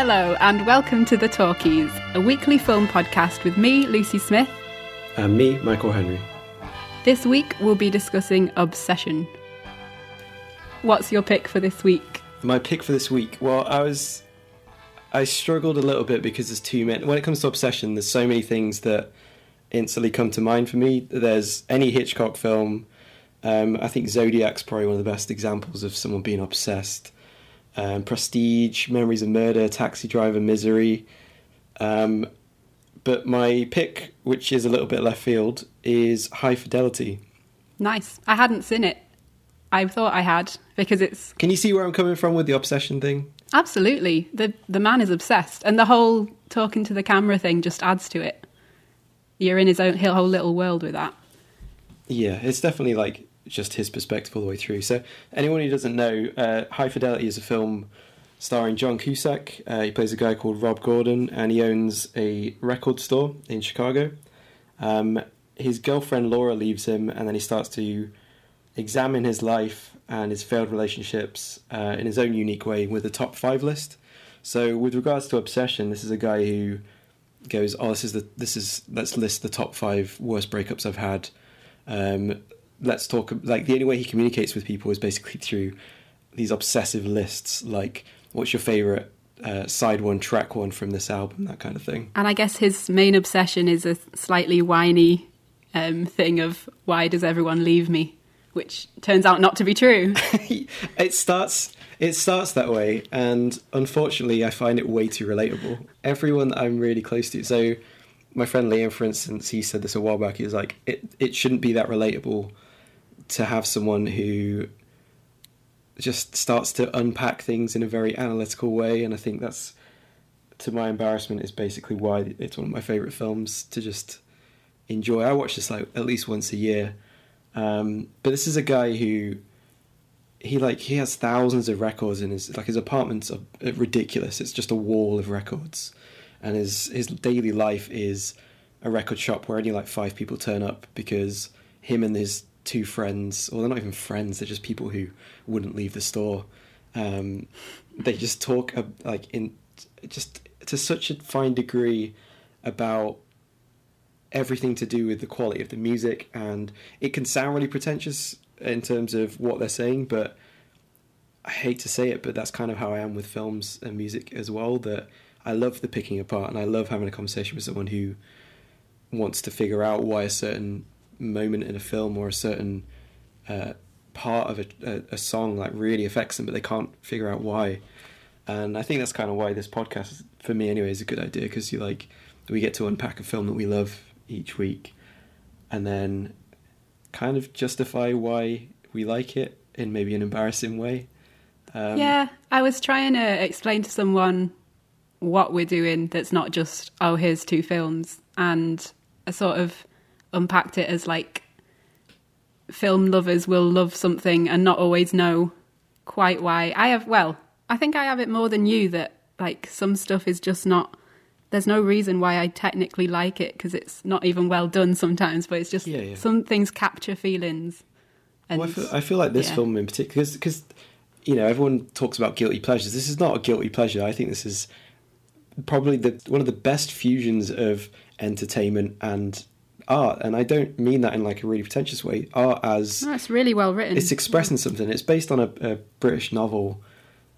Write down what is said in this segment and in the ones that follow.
Hello, and welcome to The Talkies, a weekly film podcast with me, Lucy Smith. And me, Michael Henry. This week we'll be discussing Obsession. What's your pick for this week? My pick for this week. Well, I was. I struggled a little bit because there's too many. When it comes to Obsession, there's so many things that instantly come to mind for me. There's any Hitchcock film. Um, I think Zodiac's probably one of the best examples of someone being obsessed um, Prestige, Memories of Murder, Taxi Driver, Misery. Um, but my pick, which is a little bit left field, is High Fidelity. Nice. I hadn't seen it. I thought I had because it's. Can you see where I'm coming from with the obsession thing? Absolutely. The the man is obsessed, and the whole talking to the camera thing just adds to it. You're in his own whole little world with that. Yeah, it's definitely like just his perspective all the way through. So, anyone who doesn't know, uh, High Fidelity is a film starring John Cusack. Uh, he plays a guy called Rob Gordon, and he owns a record store in Chicago. Um, his girlfriend Laura leaves him, and then he starts to examine his life and his failed relationships uh, in his own unique way with a top five list. So, with regards to obsession, this is a guy who goes, "Oh, this is the this is let's list the top five worst breakups I've had." Um, let's talk like the only way he communicates with people is basically through these obsessive lists like what's your favorite uh, side one track one from this album that kind of thing. And i guess his main obsession is a slightly whiny um, thing of why does everyone leave me? which turns out not to be true. It starts it starts that way and unfortunately i find it way too relatable. Everyone that i'm really close to so my friend liam for instance he said this a while back he was like it, it shouldn't be that relatable to have someone who just starts to unpack things in a very analytical way, and I think that's, to my embarrassment, is basically why it's one of my favorite films to just enjoy. I watch this like at least once a year, um, but this is a guy who he like he has thousands of records in his like his apartment's are ridiculous. It's just a wall of records, and his his daily life is a record shop where only like five people turn up because him and his two friends, or they're not even friends. They're just people who wouldn't leave the store. Um, they just talk uh, like in just to such a fine degree about everything to do with the quality of the music, and it can sound really pretentious in terms of what they're saying, but I hate to say it, but that's kind of how I am with films and music as well. That I love the picking apart, and I love having a conversation with someone who wants to figure out why a certain moment in a film or a certain uh, part of a, a, a, song like really affects them, but they can't figure out why. And I think that's kind of why this podcast, for me anyway, is a good idea because you like we get to unpack a film that we love each week, and then kind of justify why we like it in maybe an embarrassing way. Um, yeah, I was trying to explain to someone what we're doing that's not just oh here's two films and a sort of unpacked it as like film lovers will love something and not always know quite why. I have, well, I think I have it more than you that like some stuff is just not there's no reason why I technically like it because it's not even well done sometimes, but it's just yeah, yeah. some things capture feelings. And, well, I, feel, I feel like this yeah. film in particular, because you know everyone talks about guilty pleasures. This is not a guilty pleasure. I think this is probably the one of the best fusions of entertainment and art, and I don't mean that in like a really pretentious way. Art as no, it's really well written. It's expressing something. It's based on a, a British novel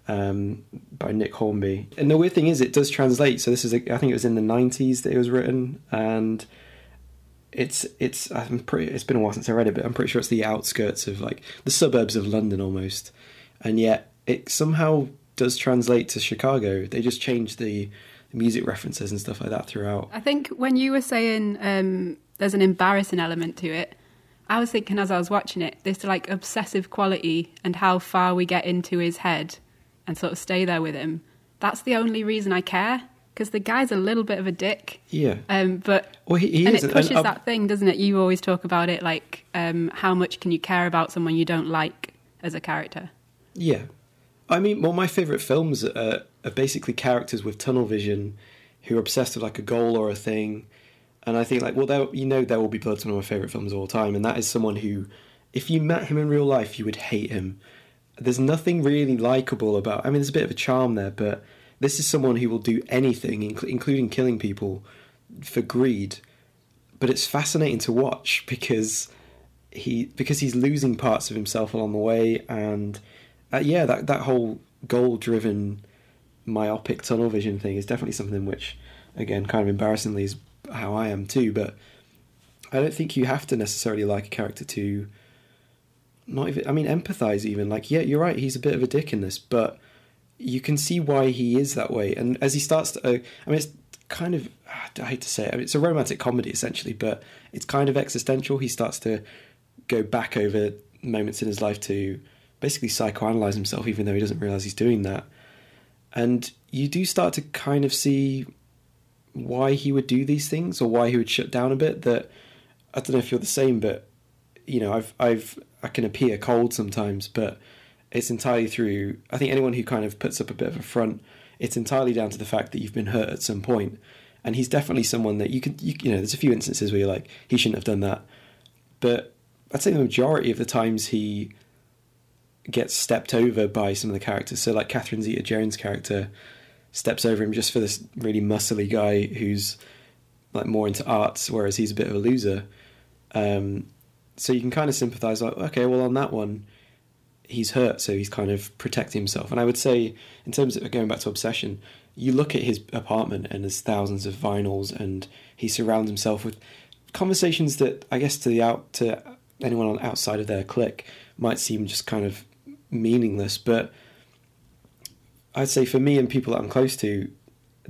um, by Nick Hornby, and the weird thing is, it does translate. So this is, a, I think it was in the '90s that it was written, and it's it's I'm pretty. It's been a while since I read it, but I'm pretty sure it's the outskirts of like the suburbs of London almost, and yet it somehow does translate to Chicago. They just changed the music references and stuff like that throughout. I think when you were saying um, there's an embarrassing element to it. I was thinking as I was watching it, this like obsessive quality and how far we get into his head and sort of stay there with him. That's the only reason I care because the guy's a little bit of a dick. Yeah. Um, but well, he, he and is, it pushes and, that thing, doesn't it? You always talk about it like um, how much can you care about someone you don't like as a character? Yeah. I mean, well, my favourite films are, are basically characters with tunnel vision who are obsessed with like a goal or a thing and I think like, well, there, you know, there will be Blood's one of my favorite films of all time, and that is someone who, if you met him in real life, you would hate him. There's nothing really likable about. I mean, there's a bit of a charm there, but this is someone who will do anything, inc- including killing people, for greed. But it's fascinating to watch because he because he's losing parts of himself along the way, and uh, yeah, that that whole goal driven myopic tunnel vision thing is definitely something which, again, kind of embarrassingly is how I am too. But I don't think you have to necessarily like a character to not even. I mean, empathize even. Like, yeah, you're right. He's a bit of a dick in this, but you can see why he is that way. And as he starts to, uh, I mean, it's kind of. I hate to say it. I mean, it's a romantic comedy essentially, but it's kind of existential. He starts to go back over moments in his life to basically psychoanalyze himself, even though he doesn't realize he's doing that. And you do start to kind of see why he would do these things or why he would shut down a bit. That I don't know if you're the same, but you know, I've I've I can appear cold sometimes, but it's entirely through. I think anyone who kind of puts up a bit of a front, it's entirely down to the fact that you've been hurt at some point. And he's definitely someone that you could, you, you know, there's a few instances where you're like, he shouldn't have done that, but I'd say the majority of the times he gets stepped over by some of the characters. So like Catherine Zeta-Jones' character steps over him just for this really muscly guy who's like more into arts, whereas he's a bit of a loser. Um, so you can kind of sympathise, like, okay, well on that one, he's hurt, so he's kind of protecting himself. And I would say, in terms of going back to obsession, you look at his apartment and there's thousands of vinyls, and he surrounds himself with conversations that I guess to the out to anyone on outside of their clique might seem just kind of meaningless, but I'd say for me and people that I'm close to,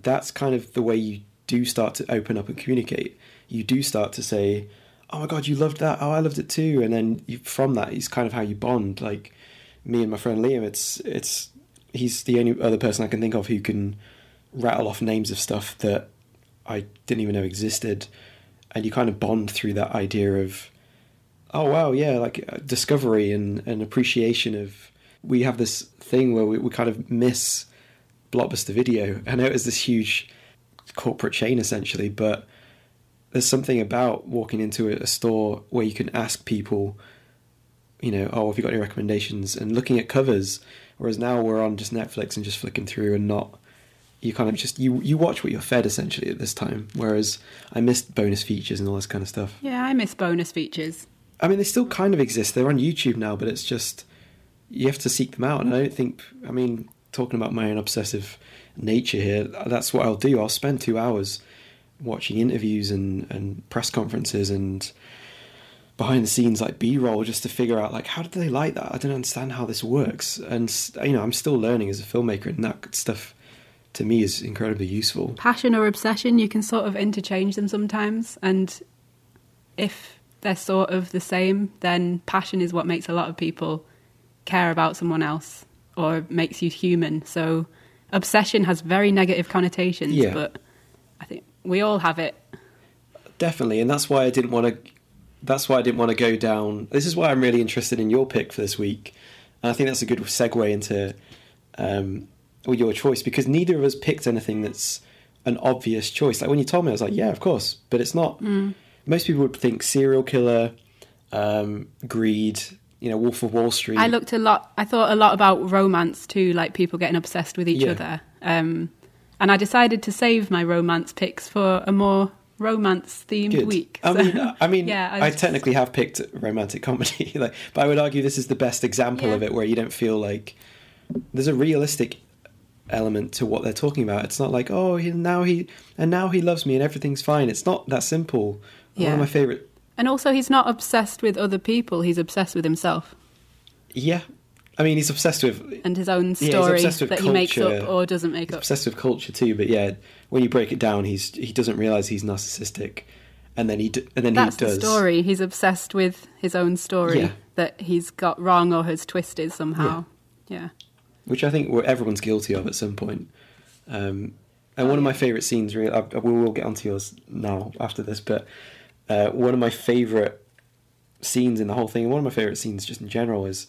that's kind of the way you do start to open up and communicate. You do start to say, "Oh my god, you loved that! Oh, I loved it too!" And then you, from that is kind of how you bond. Like me and my friend Liam, it's it's he's the only other person I can think of who can rattle off names of stuff that I didn't even know existed, and you kind of bond through that idea of, oh wow, yeah, like uh, discovery and and appreciation of. We have this thing where we, we kind of miss blockbuster video. I know it was this huge corporate chain essentially, but there's something about walking into a store where you can ask people, you know, oh, have you got any recommendations? And looking at covers, whereas now we're on just Netflix and just flicking through and not. You kind of just you you watch what you're fed essentially at this time. Whereas I missed bonus features and all this kind of stuff. Yeah, I miss bonus features. I mean, they still kind of exist. They're on YouTube now, but it's just you have to seek them out. And I don't think. I mean, talking about my own obsessive nature here, that's what I'll do. I'll spend two hours watching interviews and, and press conferences and behind the scenes like b-roll just to figure out like how did they like that i don't understand how this works and you know i'm still learning as a filmmaker and that stuff to me is incredibly useful Passion or obsession, you can sort of interchange them sometimes. And if they're sort of the same, then passion is what makes a lot of people care about someone else or makes you human. So obsession has very negative connotations, Yeah. but I think we all have it. definitely and that's why i didn't want to that's why i didn't want to go down this is why i'm really interested in your pick for this week and i think that's a good segue into um or your choice because neither of us picked anything that's an obvious choice like when you told me i was like yeah of course but it's not most people would think serial killer um greed you know wolf of wall street I looked a lot. I thought a lot about romance too, like people getting obsessed with each Yeah. other. Um, and I decided to save my romance picks for a more romance themed Good. week. I mean, I mean, yeah, I, was- technically have picked romantic comedy, like, but I would argue this is the best example Yeah. of it, where you don't feel like there's a realistic element to what they're talking about. It's not like, oh, he, now he and now he loves me and everything's fine. It's not that simple. One of my favorite. And also, he's not obsessed with other people. He's obsessed with himself Yeah, I mean, he's obsessed with and his own story with that he makes up or doesn't make he's up. obsessed with culture too. But yeah, when you break it down, he's he doesn't realize he's narcissistic, and then he d- and then That's he the does. story. He's obsessed with his own story Yeah. that he's got wrong or has twisted somehow. Yeah. which I think everyone's guilty of at some point. Um, and one of my favourite scenes, really, I- we will get onto yours now after this, but uh, one of my favourite scenes in the whole thing, and one of my favourite scenes just in general, is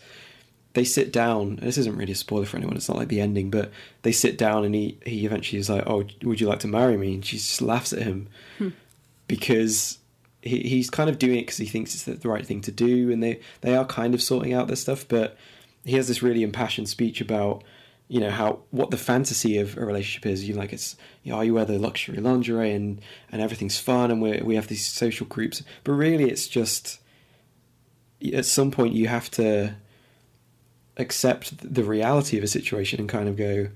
they sit down. This isn't really a spoiler for anyone. It's not like the ending, but they sit down, and he he eventually is like, "Oh, would you like to marry me?" And she just laughs at him because he, he's kind of doing it because he thinks it's the, the right thing to do, and they they are kind of sorting out this stuff. But he has this really impassioned speech about, you know how what the fantasy of a relationship is. You like it's you know, you wear the luxury lingerie and and everything's fun and we we have these social groups, but really it's just at some point you have to accept the reality of a situation and kind of go,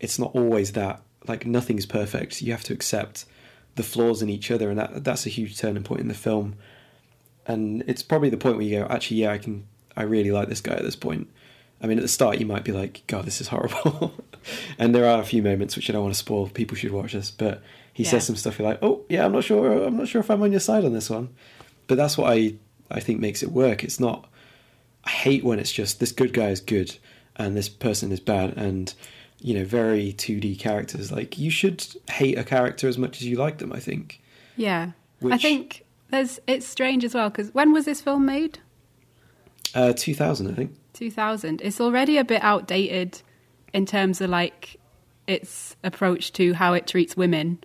it's not always that. Like nothing's perfect. You have to accept the flaws in each other, and that that's a huge turning point in the film. And it's probably the point where you go, actually, yeah, I can, I really like this guy at this point. I mean, at the start, you might be like, God, this is horrible. and there are a few moments which I don't want to spoil. People should watch this, but he yeah. says some stuff. You're like, oh, yeah, I'm not sure. I'm not sure if I'm on your side on this one. But that's what I I think makes it work. It's not. I hate when it's just this good guy is good and this person is bad, and you know, very 2D characters. Like you should hate a character as much as you like them. I think. Yeah, Which, I think there's. It's strange as well because when was this film made? Uh, 2000, I think. 2000. It's already a bit outdated in terms of like its approach to how it treats women.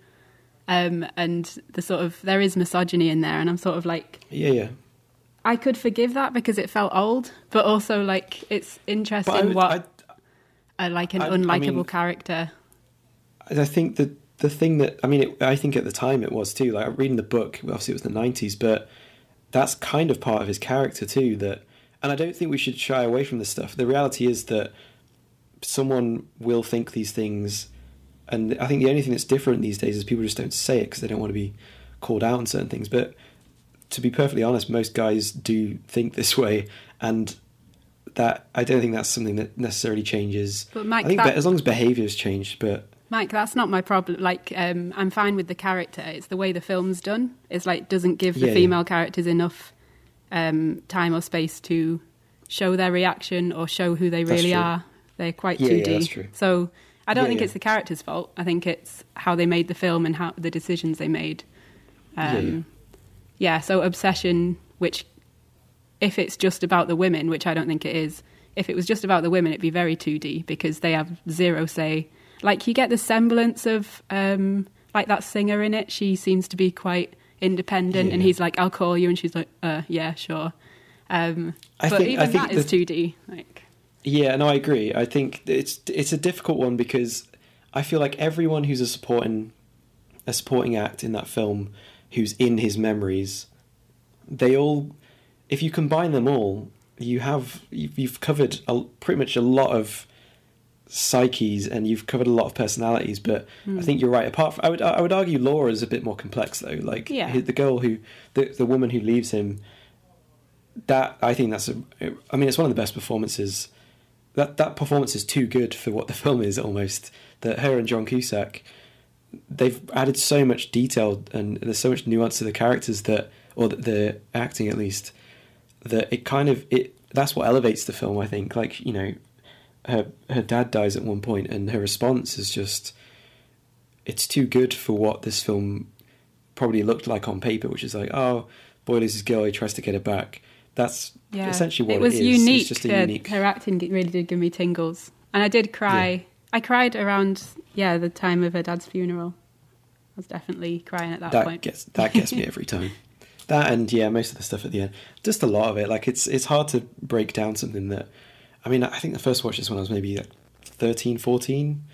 Um, and the sort of there is misogyny in there, and I'm sort of like, yeah, yeah. I could forgive that because it felt old, but also like it's interesting would, what a, like an I, unlikable I mean, character. I think that the thing that I mean, it, I think at the time it was too. Like reading the book, obviously it was the '90s, but that's kind of part of his character too. That, and I don't think we should shy away from this stuff. The reality is that someone will think these things, and I think the only thing that's different these days is people just don't say it because they don't want to be called out on certain things. But to be perfectly honest, most guys do think this way, and that I don't think that's something that necessarily changes. But Mike, I think that, as long as behaviour's changed, but Mike, that's not my problem. Like, um, I'm fine with the character. It's the way the film's done. It's like doesn't give the yeah, female yeah. characters enough um, time or space to show their reaction or show who they really are. They're quite yeah, 2D. So I don't think it's the character's fault. I think it's how they made the film and how the decisions they made. Um, yeah, so obsession, which if it's just about the women, which I don't think it is, if it was just about the women, it'd be very 2D because they have zero say. Like you get the semblance of um, like that singer in it. She seems to be quite independent, yeah. and he's like, "I'll call you," and she's like, "Uh, yeah, sure." Um, I but think, even I think that is 2D. Like, yeah, no, I agree. I think it's it's a difficult one because I feel like everyone who's a supporting a supporting act in that film who's in his memories, they all, if you combine them all, you have you've covered a, pretty much a lot of psyches and you've covered a lot of personalities. But mm. I think you're right. Apart, from, I would I would argue Laura is a bit more complex though. Like yeah. the girl who the the woman who leaves him. That I think that's a. I mean, it's one of the best performances. That that performance is too good for what the film is almost. That her and John Cusack they've added so much detail and there's so much nuance to the characters that, or the, the acting at least, that it kind of it. That's what elevates the film. I think. Like you know, her her dad dies at one point, and her response is just. It's too good for what this film probably looked like on paper, which is like, oh, boy loses girl, he tries to get her back. That's yeah. essentially what it was. It is. unique. It's just a unique. Her acting really did give me tingles, and I did cry. Yeah. I cried around yeah the time of her dad's funeral. I was definitely crying at that, that point. Gets, that gets me every time. That and yeah, most of the stuff at the end, just a lot of it. Like it's it's hard to break down something that. I mean, I think the first watch this when I was maybe like 13, 14,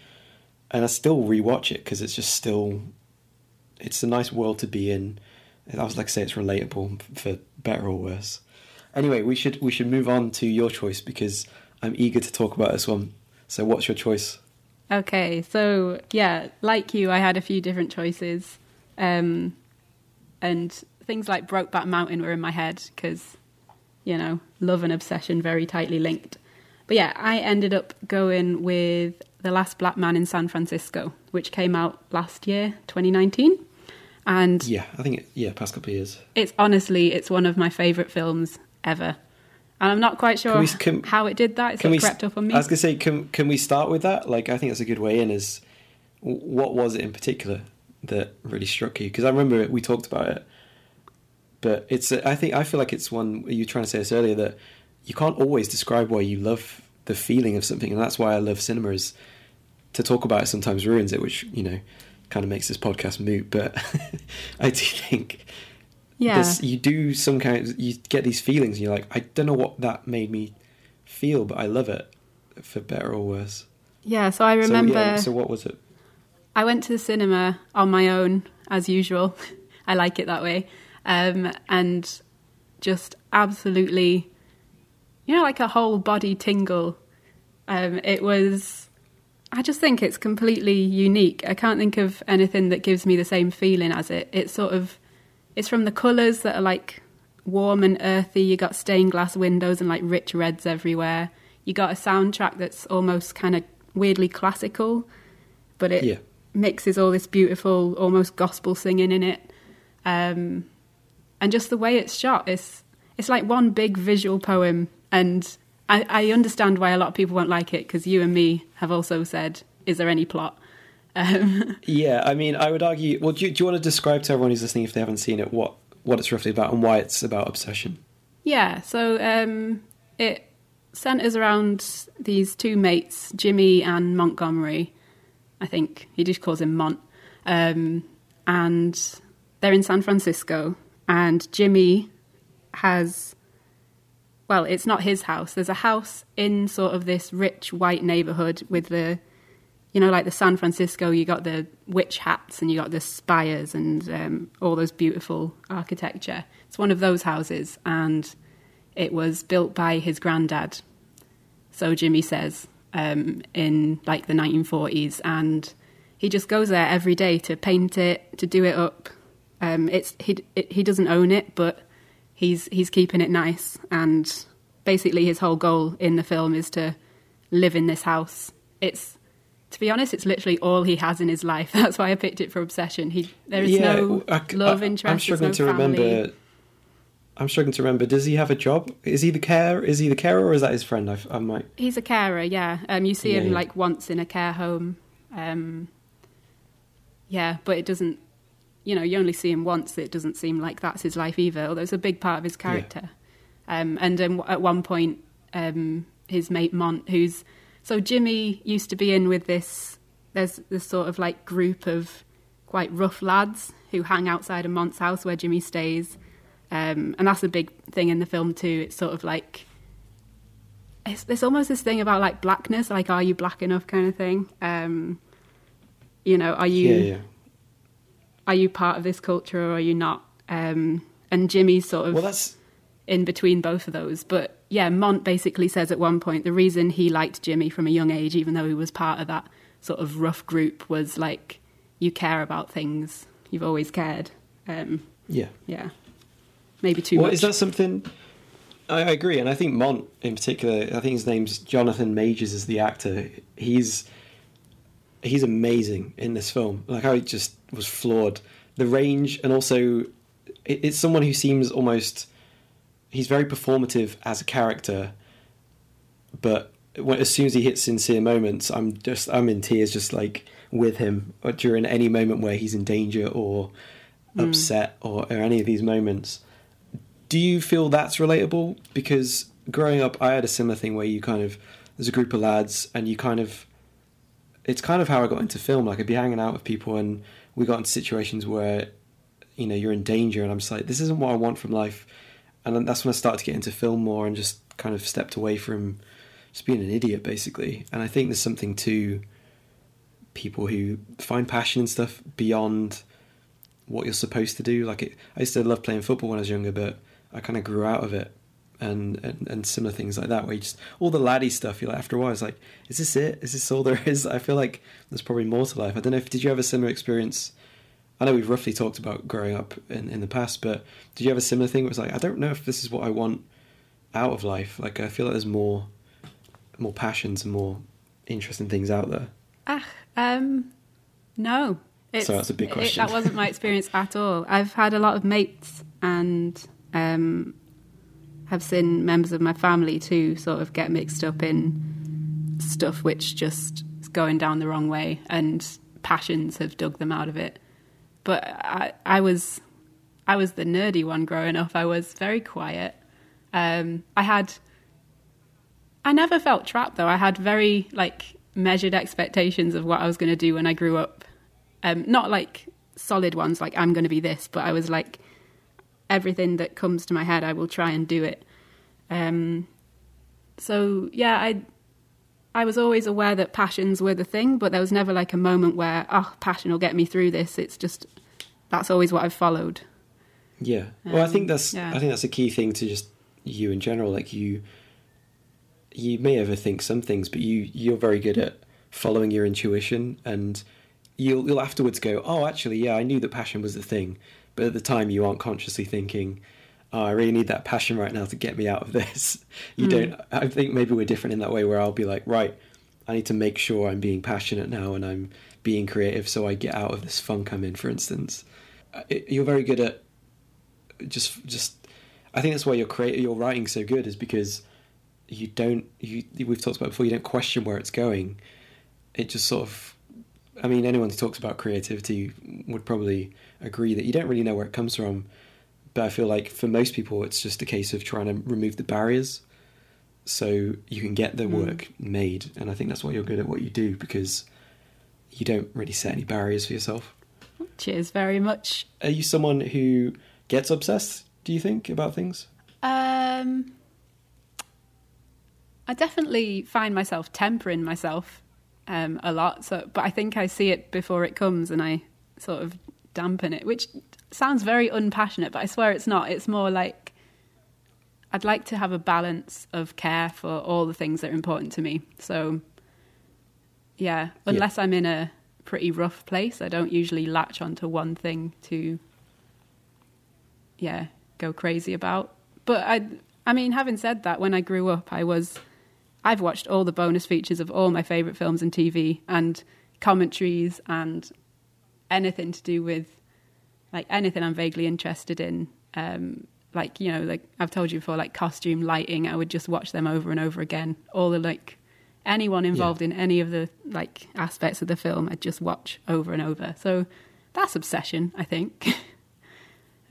and I still rewatch it because it's just still. It's a nice world to be in. I was like I say, it's relatable for better or worse. Anyway, we should we should move on to your choice because I'm eager to talk about this one. So, what's your choice? Okay, so yeah, like you, I had a few different choices, um, and things like Brokeback Mountain were in my head because, you know, love and obsession very tightly linked. But yeah, I ended up going with The Last Black Man in San Francisco, which came out last year, 2019. And yeah, I think it, yeah, past couple of years. It's honestly, it's one of my favorite films ever and I'm not quite sure can we, can, how it did that. It's crept up on me. I was going to say, can can we start with that? Like, I think that's a good way in. Is what was it in particular that really struck you? Because I remember we talked about it, but it's. I think I feel like it's one you were trying to say this earlier that you can't always describe why you love the feeling of something, and that's why I love cinema. Is to talk about it sometimes ruins it, which you know kind of makes this podcast moot. But I do think yeah. You do some kind of, you get these feelings and you're like, I don't know what that made me feel, but I love it for better or worse. Yeah, so I So, remember yeah, so what was it? I went to the cinema on my own, as usual. I like it that way. Um, and just absolutely, you know, like a whole body tingle. Um, it was, I just think it's completely unique. I can't think of anything that gives me the same feeling as it. It's sort of, it's from the colours that are like warm and earthy. You got stained glass windows and like rich reds everywhere. You got a soundtrack that's almost kind of weirdly classical, but it Yeah. mixes all this beautiful, almost gospel singing in it. Um, and just the way it's shot, it's it's like one big visual poem. And I, I understand why a lot of people won't like it because you and me have also said, "Is there any plot?" Um, Yeah, I mean, I would argue. Well, do you, do you want to describe to everyone who's listening, if they haven't seen it, what what it's roughly about and why it's about obsession? Yeah, so um, it centers around these two mates, Jimmy and Montgomery. I think he just calls him Mont, um, and they're in San Francisco. And Jimmy has, well, it's not his house. There's a house in sort of this rich white neighborhood with the, you know, like the San Francisco. You got the witch hats and you got the spires and um, all those beautiful architecture. It's one of those houses, and it was built by his granddad. So Jimmy says um, in like the 1940s, and he just goes there every day to paint it, to do it up. Um, it's he it, he doesn't own it, but he's he's keeping it nice, and basically his whole goal in the film is to live in this house. It's to be honest, it's literally all he has in his life. That's why I picked it for obsession. He there is no I- love I- interest. I'm struggling there's to family. remember. I'm struggling to remember. Does he have a job? Is he the care? Is he the carer, or is that his friend? I, I might. He's a carer, yeah. Um, you see Yeah, him yeah. like once in a care home. Um, yeah, but it doesn't. You know, you only see him once. It doesn't seem like that's his life either. Although it's a big part of his character. Um, and um, at one point, um, his mate Mont, who's so Jimmy used to be in with this. There's this sort of like group of quite rough lads who hang outside of Mont's house where Jimmy stays. Um, and that's a big thing in the film too. It's sort of like it's, there's almost this thing about like blackness, like are you black enough kind of thing. Um, you know, are you Yeah, yeah. Are you part of this culture or are you not? Um, and Jimmy's sort of Well, that's in between both of those. But yeah, Mont basically says at one point the reason he liked Jimmy from a young age, even though he was part of that sort of rough group, was like you care about things. You've always cared. Um, yeah. yeah, maybe too well, much. is that something? I, I agree, and I think Mont in particular. I think his name's Jonathan Majors is the actor. He's he's amazing in this film. Like how he just was floored. The range, and also it, it's someone who seems almost. He's very performative as a character, but when, as soon as he hits sincere moments, I'm just I'm in tears, just like with him or during any moment where he's in danger or hmm. upset or, or any of these moments. Do you feel that's relatable? Because growing up, I had a similar thing where you kind of there's a group of lads and you kind of it's kind of how I got into film. Like I'd be hanging out with people and we got into situations where you know you're in danger and I'm just like this isn't what I want from life. And then that's when I started to get into film more and just kind of stepped away from just being an idiot basically. And I think there's something to people who find passion and stuff beyond what you're supposed to do. Like it, I used to love playing football when I was younger, but I kind of grew out of it, and, and and similar things like that. Where you just all the laddie stuff. You're like after a while, it's like, is this it? Is this all there is? I feel like there's probably more to life. I don't know if did you have a similar experience? I know we've roughly talked about growing up in, in the past, but did you have a similar thing? Where it was like, I don't know if this is what I want out of life. Like I feel like there's more, more passions and more interesting things out there. Ah, um, no. It's, So that's a big it- question. that wasn't my experience at all. I've had a lot of mates and um, have seen members of my family too sort of get mixed up in stuff which just is going down the wrong way, and passions have dug them out of it. But I, I was, I was the nerdy one growing up. I was very quiet. Um, I had I never felt trapped though. I had very like measured expectations of what I was going to do when I grew up. Um, not like solid ones, like I'm going to be this, but I was like everything that comes to my head, I will try and do it. Um, so yeah, I I was always aware that passions were the thing, but there was never like a moment where, oh, passion will get me through this. It's just, that's always what I've followed. Yeah. Well, I think Um, that's yeah. I think that's a key thing to just you in general. Like you, you may overthink some things, but you you're very good at following your intuition, and you'll you'll afterwards go, oh, actually, yeah, I knew that passion was the thing, but at the time you aren't consciously thinking. Oh, I really need that passion right now to get me out of this. You Mm. don't. I think maybe we're different in that way, where I'll be like, right, I need to make sure I'm being passionate now and I'm being creative, so I get out of this funk I'm in. For instance, Uh, it, you're very good at just just I think that's why your create your writing so good is because you don't you we've talked about before you don't question where it's going. It just sort of I mean anyone who talks about creativity would probably agree that you don't really know where it comes from. But I feel like for most people it's just a case of trying to remove the barriers so you can get the Mm. work made and I think that's why you're good at what you do because you don't really set any barriers for yourself. Cheers very much. Are you someone who gets obsessed, do you think, about things? Um, I definitely find myself tempering myself um, a lot. So, but I think I see it before it comes, and I sort of dampen it, which sounds very unpassionate. But I swear it's not. It's more like I'd like to have a balance of care for all the things that are important to me. So, yeah, unless I'm in a pretty rough place, I don't usually latch onto one thing to yeah, go crazy about. But I, I mean, having said that, when I grew up, I was, I've watched all the bonus features of all my favorite films and TV and commentaries and anything to do with, like anything I'm vaguely interested in. Um, like you know, like I've told you before, like costume, lighting. I would just watch them over and over again. All the like anyone involved in any of the like aspects of the film, I'd just watch over and over. So that's obsession, I think.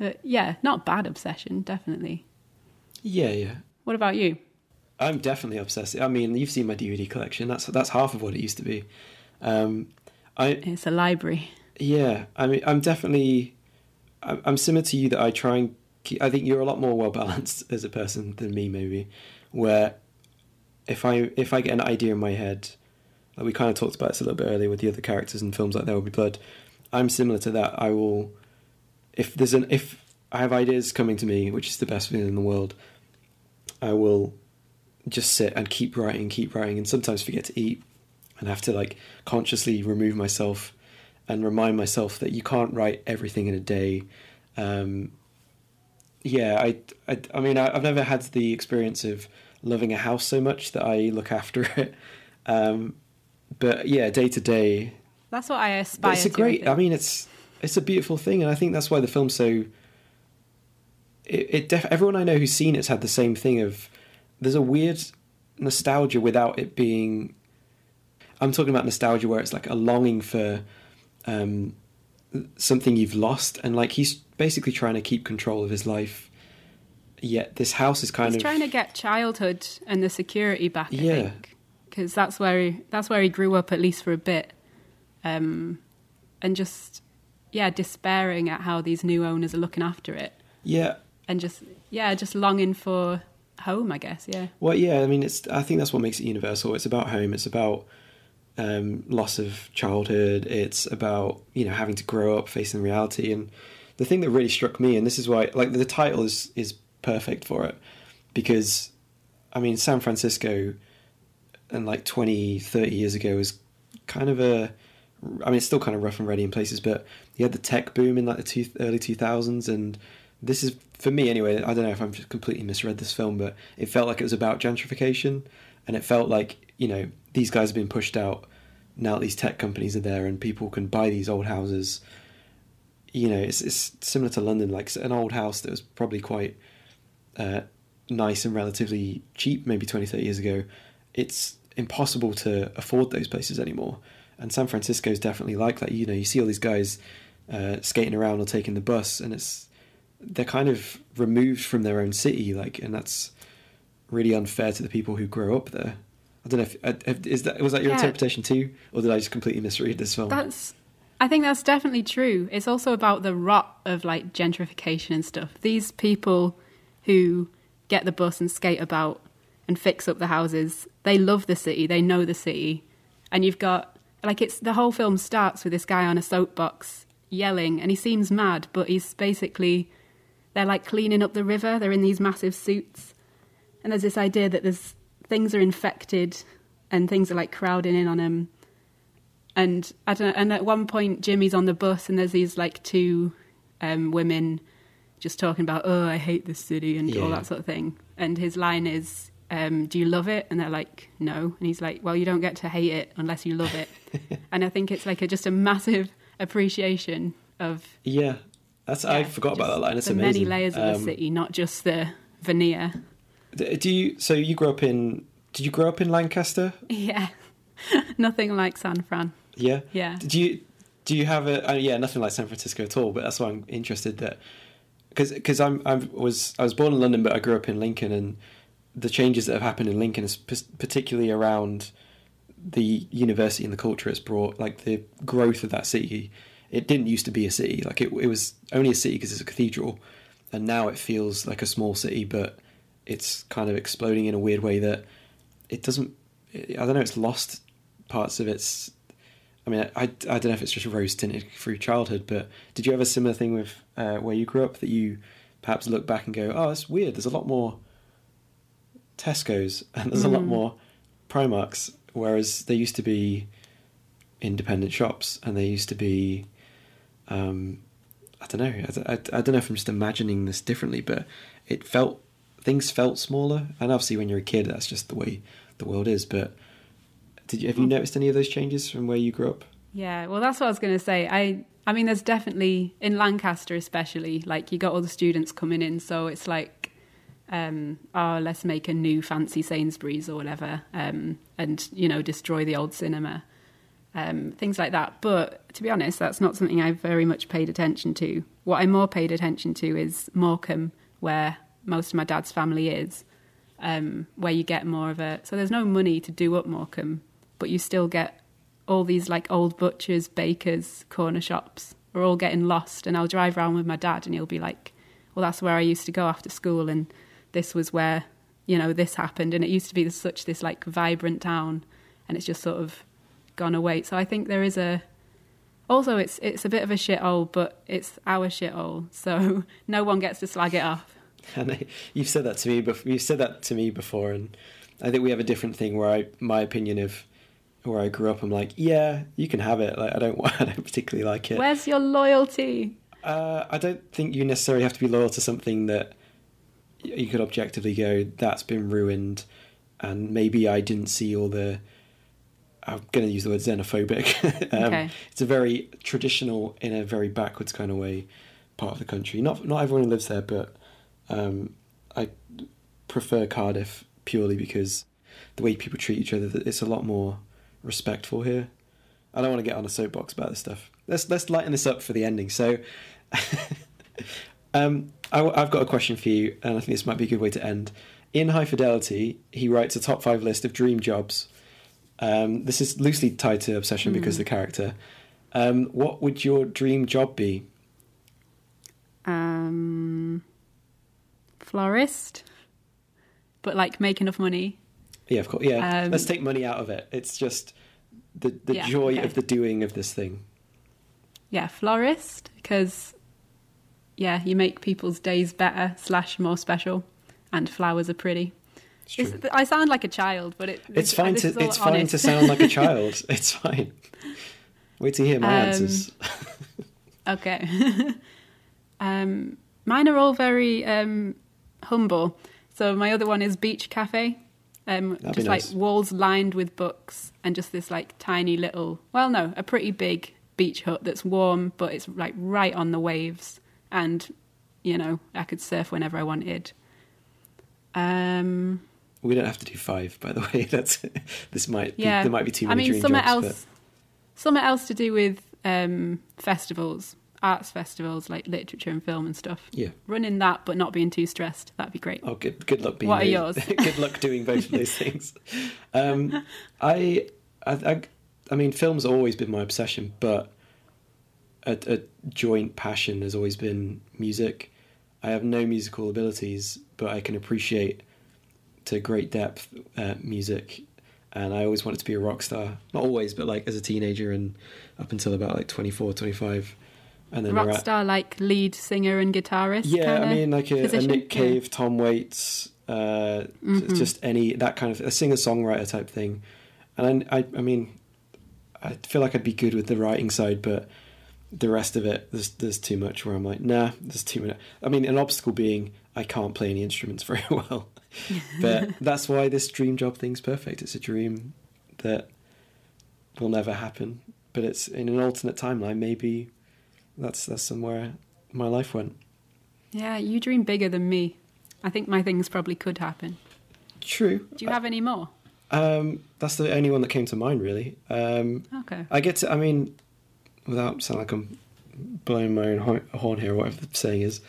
Uh, yeah, not bad obsession, definitely. Yeah, yeah. What about you? I'm definitely obsessed. I mean, you've seen my DVD collection. That's that's half of what it used to be. Um, I It's a library. yeah. I mean, I'm definitely. I'm I'm similar to you that I try and. Keep, I think you're a lot more well balanced as a person than me, maybe. Where, if I if I get an idea in my head, like we kind of talked about this a little bit earlier with the other characters in films like There Will Be Blood, I'm similar to that. I will, if there's an if I have ideas coming to me, which is the best feeling in the world, I will just sit and keep writing, keep writing, and sometimes forget to eat, and have to like consciously remove myself and remind myself that you can't write everything in a day. Um, yeah, I, I, I mean, I, I've never had the experience of loving a house so much that I look after it. Um, but yeah, day to day, That's what I aspire it's a great. I mean, it's it's a beautiful thing, and I think that's why the film's so. It, it def- everyone I know who's seen it's had the same thing of there's a weird nostalgia without it being. I'm talking about nostalgia where it's like a longing for um, something you've lost, and like he's basically trying to keep control of his life. Yet this house is kind He's of trying to get childhood and the security back. I Yeah. think because that's where he, that's where he grew up at least for a bit, um, and just yeah, despairing at how these new owners are looking after it, yeah. and just yeah, just longing for home. I guess yeah. Well, yeah, I mean, it's. I think that's what makes it universal. It's about home. It's about um, loss of childhood. It's about you know having to grow up, facing reality. And the thing that really struck me, and this is why, like, the title is is perfect for it, because, I mean, San Francisco, and like 20, 30 years ago was kind of a. I mean, it's still kind of rough and ready in places, but you had the tech boom in like the two, early two thousands, and this is for me anyway. I don't know if I'm just completely misread this film, but it felt like it was about gentrification, and it felt like you know these guys have been pushed out. Now these tech companies are there, and people can buy these old houses. You know, it's it's similar to London, like an old house that was probably quite uh, nice and relatively cheap, maybe 20, 30 years ago. It's impossible to afford those places anymore. And San Francisco is definitely like that. You know, you see all these guys uh, skating around or taking the bus, and it's they're kind of removed from their own city, like, and that's really unfair to the people who grow up there. I don't know if uh, is that was that your Yeah. interpretation too, or did I just completely misread this film? That's I think that's definitely true. It's also about the rot of like gentrification and stuff. These people who get the bus and skate about and fix up the houses. They love the city, they know the city. And you've got like it's the whole film starts with this guy on a soapbox yelling and he seems mad, but he's basically they're like cleaning up the river. They're in these massive suits. And there's this idea that there's things are infected and things are like crowding in on him. And I don't know, and at one point Jimmy's on the bus and there's these like two um, women just talking about, oh, I hate this city and all that sort of thing. And his line is, um, do you love it? And they're like, no. And he's like, well, you don't get to hate it unless you love it. and I think it's like a, just a massive appreciation of Yeah, that's I forgot about that line. It's the amazing. many layers of the Um, city, not just the veneer. Do you? So you grew up in? Did you grow up in Lancaster? Yeah, nothing like San Fran. Yeah. Yeah. Did you? Do you have a? Uh, yeah, nothing like San Francisco at all. But that's why I'm interested that because because I'm I was I was born in London, but I grew up in Lincoln, and the changes that have happened in Lincoln is p- particularly around the university and the culture it's brought, like the growth of that city. It didn't used to be a city; like it, it was only a city because it's a cathedral, and now it feels like a small city, but it's kind of exploding in a weird way that it doesn't. I don't know. It's lost parts of its. I mean, I, I don't know if it's just rose tinted through childhood, but did you have a similar thing with uh, where you grew up that you perhaps look back and go, oh, it's weird. There's a lot more Tesco's and there's a lot Mm. more Primarks, whereas there used to be independent shops and there used to be, um, I don't know. I, I, I don't know if I'm just imagining this differently, but it felt things felt smaller. And obviously, when you're a kid, that's just the way the world is. But did you have you Mm. noticed any of those changes from where you grew up? Yeah, well, that's what I was going to say. I, I mean, there's definitely in Lancaster, especially, like you got all the students coming in, so it's like, um, oh, let's make a new fancy Sainsbury's or whatever, um, and you know, destroy the old cinema, um, things like that. But to be honest, that's not something I've very much paid attention to. What I more paid attention to is Morecambe, where most of my dad's family is, um, where you get more of a. So there's no money to do up Morecambe, but you still get all these like old butchers, bakers, corner shops are all getting lost. And I'll drive around with my dad, and he'll be like, "Well, that's where I used to go after school, and this was where you know this happened." And it used to be such this like vibrant town, and it's just sort of gone away. So I think there is a. Also, it's it's a bit of a shithole, but it's our shithole, so no one gets to slag it off. And I, you've said that to me. Before, you've said that to me before, and I think we have a different thing where I, my opinion of where I grew up, I'm like, yeah, you can have it. Like, I don't, I don't particularly like it. Where's your loyalty? Uh, I don't think you necessarily have to be loyal to something that you could objectively go, that's been ruined, and maybe I didn't see all the. I'm going to use the word xenophobic. um, Okay. It's a very traditional, in a very backwards kind of way, part of the country. Not not everyone who lives there, but um, I prefer Cardiff purely because the way people treat each other, it's a lot more respectful here. I don't want to get on a soapbox about this stuff. Let's let's lighten this up for the ending. So, um, I, have got a question for you, and I think this might be a good way to end. In High Fidelity, he writes a top five list of dream jobs. Um, this is loosely tied to obsession because of the character. Um, what would your dream job be? Um, florist, but like make enough money. Yeah, of course. Yeah, Um, let's take money out of it. It's just the the Yeah, joy okay. of the doing of this thing. Yeah, florist because yeah, you make people's days better slash more special, and flowers are pretty. It's true. It's, I sound like a child, but it, It's fine to it's fine to sound like a child. It's fine. Wait to hear my Um, answers. Okay. um, mine are all very um, humble. So my other one is beach cafe. Um, just nice. like walls lined with books and just this like tiny little, well, no, a pretty big beach hut that's warm, but it's like right on the waves, and you know I could surf whenever I wanted. Um, We don't have to do five, by the way. That's this might be, yeah, there might be too I many mean, dream something jobs. else, something else to do with um, festivals, arts festivals like literature and film and stuff. Yeah. running that but not being too stressed that'd be great Oh, good. Good luck being. What are yours? good luck doing both of those things. Um, I, I, I, I mean, film's always been my obsession, but a, a joint passion has always been music. I have no musical abilities, but I can appreciate to great depth uh, music, and I always wanted to be a rock star. Not always, but like as a teenager and up until about like 24, 25. and then Rock star, like lead singer and guitarist. Yeah, I mean, like a, a? Nick Yeah. Cave, Tom Waits, uh, Mhm. just any that kind of a singer songwriter type thing. And I, I, I mean, I feel like I'd be good with the writing side, but the rest of it, there's there's too much where I'm like, nah, there's too much. I mean, an obstacle being I can't play any instruments very well, but that's why this dream job thing's perfect. It's a dream that will never happen, but it's in an alternate timeline. Maybe that's that's somewhere my life went. Yeah, you dream bigger than me. I think my things probably could happen. True. Do you have any more? Um, that's the only one that came to mind, really. Um, Okay. I get to, I mean, without sounding like I'm blowing my own horn here, or whatever the saying is,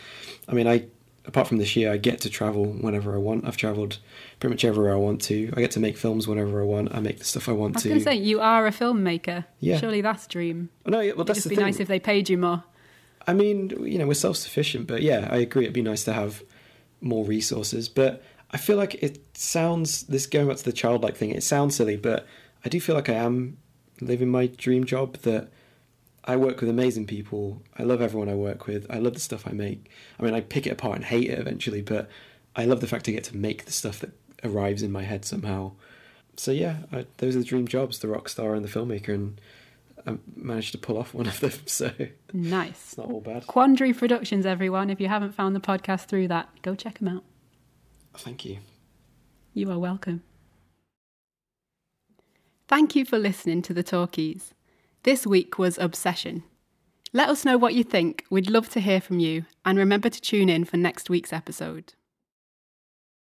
I mean, I, apart from this year, I get to travel whenever I want. I've travelled pretty much everywhere I want to. I get to make films whenever I want. I make the stuff I want I was to. going to say, you are a filmmaker. Yeah. Surely that's a dream. no, well, It'd that's the be thing. nice if they paid you more. I mean, you know, we're self sufficient, but yeah, I agree. It'd be nice to have more resources. But I feel like it sounds this going back to the childlike thing. It sounds silly, but I do feel like I am living my dream job. That I work with amazing people. I love everyone I work with. I love the stuff I make. I mean, I pick it apart and hate it eventually, but I love the fact I get to make the stuff that arrives in my head somehow. So yeah, I, those are the dream jobs: the rock star and the filmmaker, and I managed to pull off one of them. So Nice. it's not all bad. Quandary Productions, everyone. If you haven't found the podcast through that, go check them out. Thank you. You are welcome. Thank you for listening to the Talkies. This week was Obsession. Let us know what you think. We'd love to hear from you. And remember to tune in for next week's episode.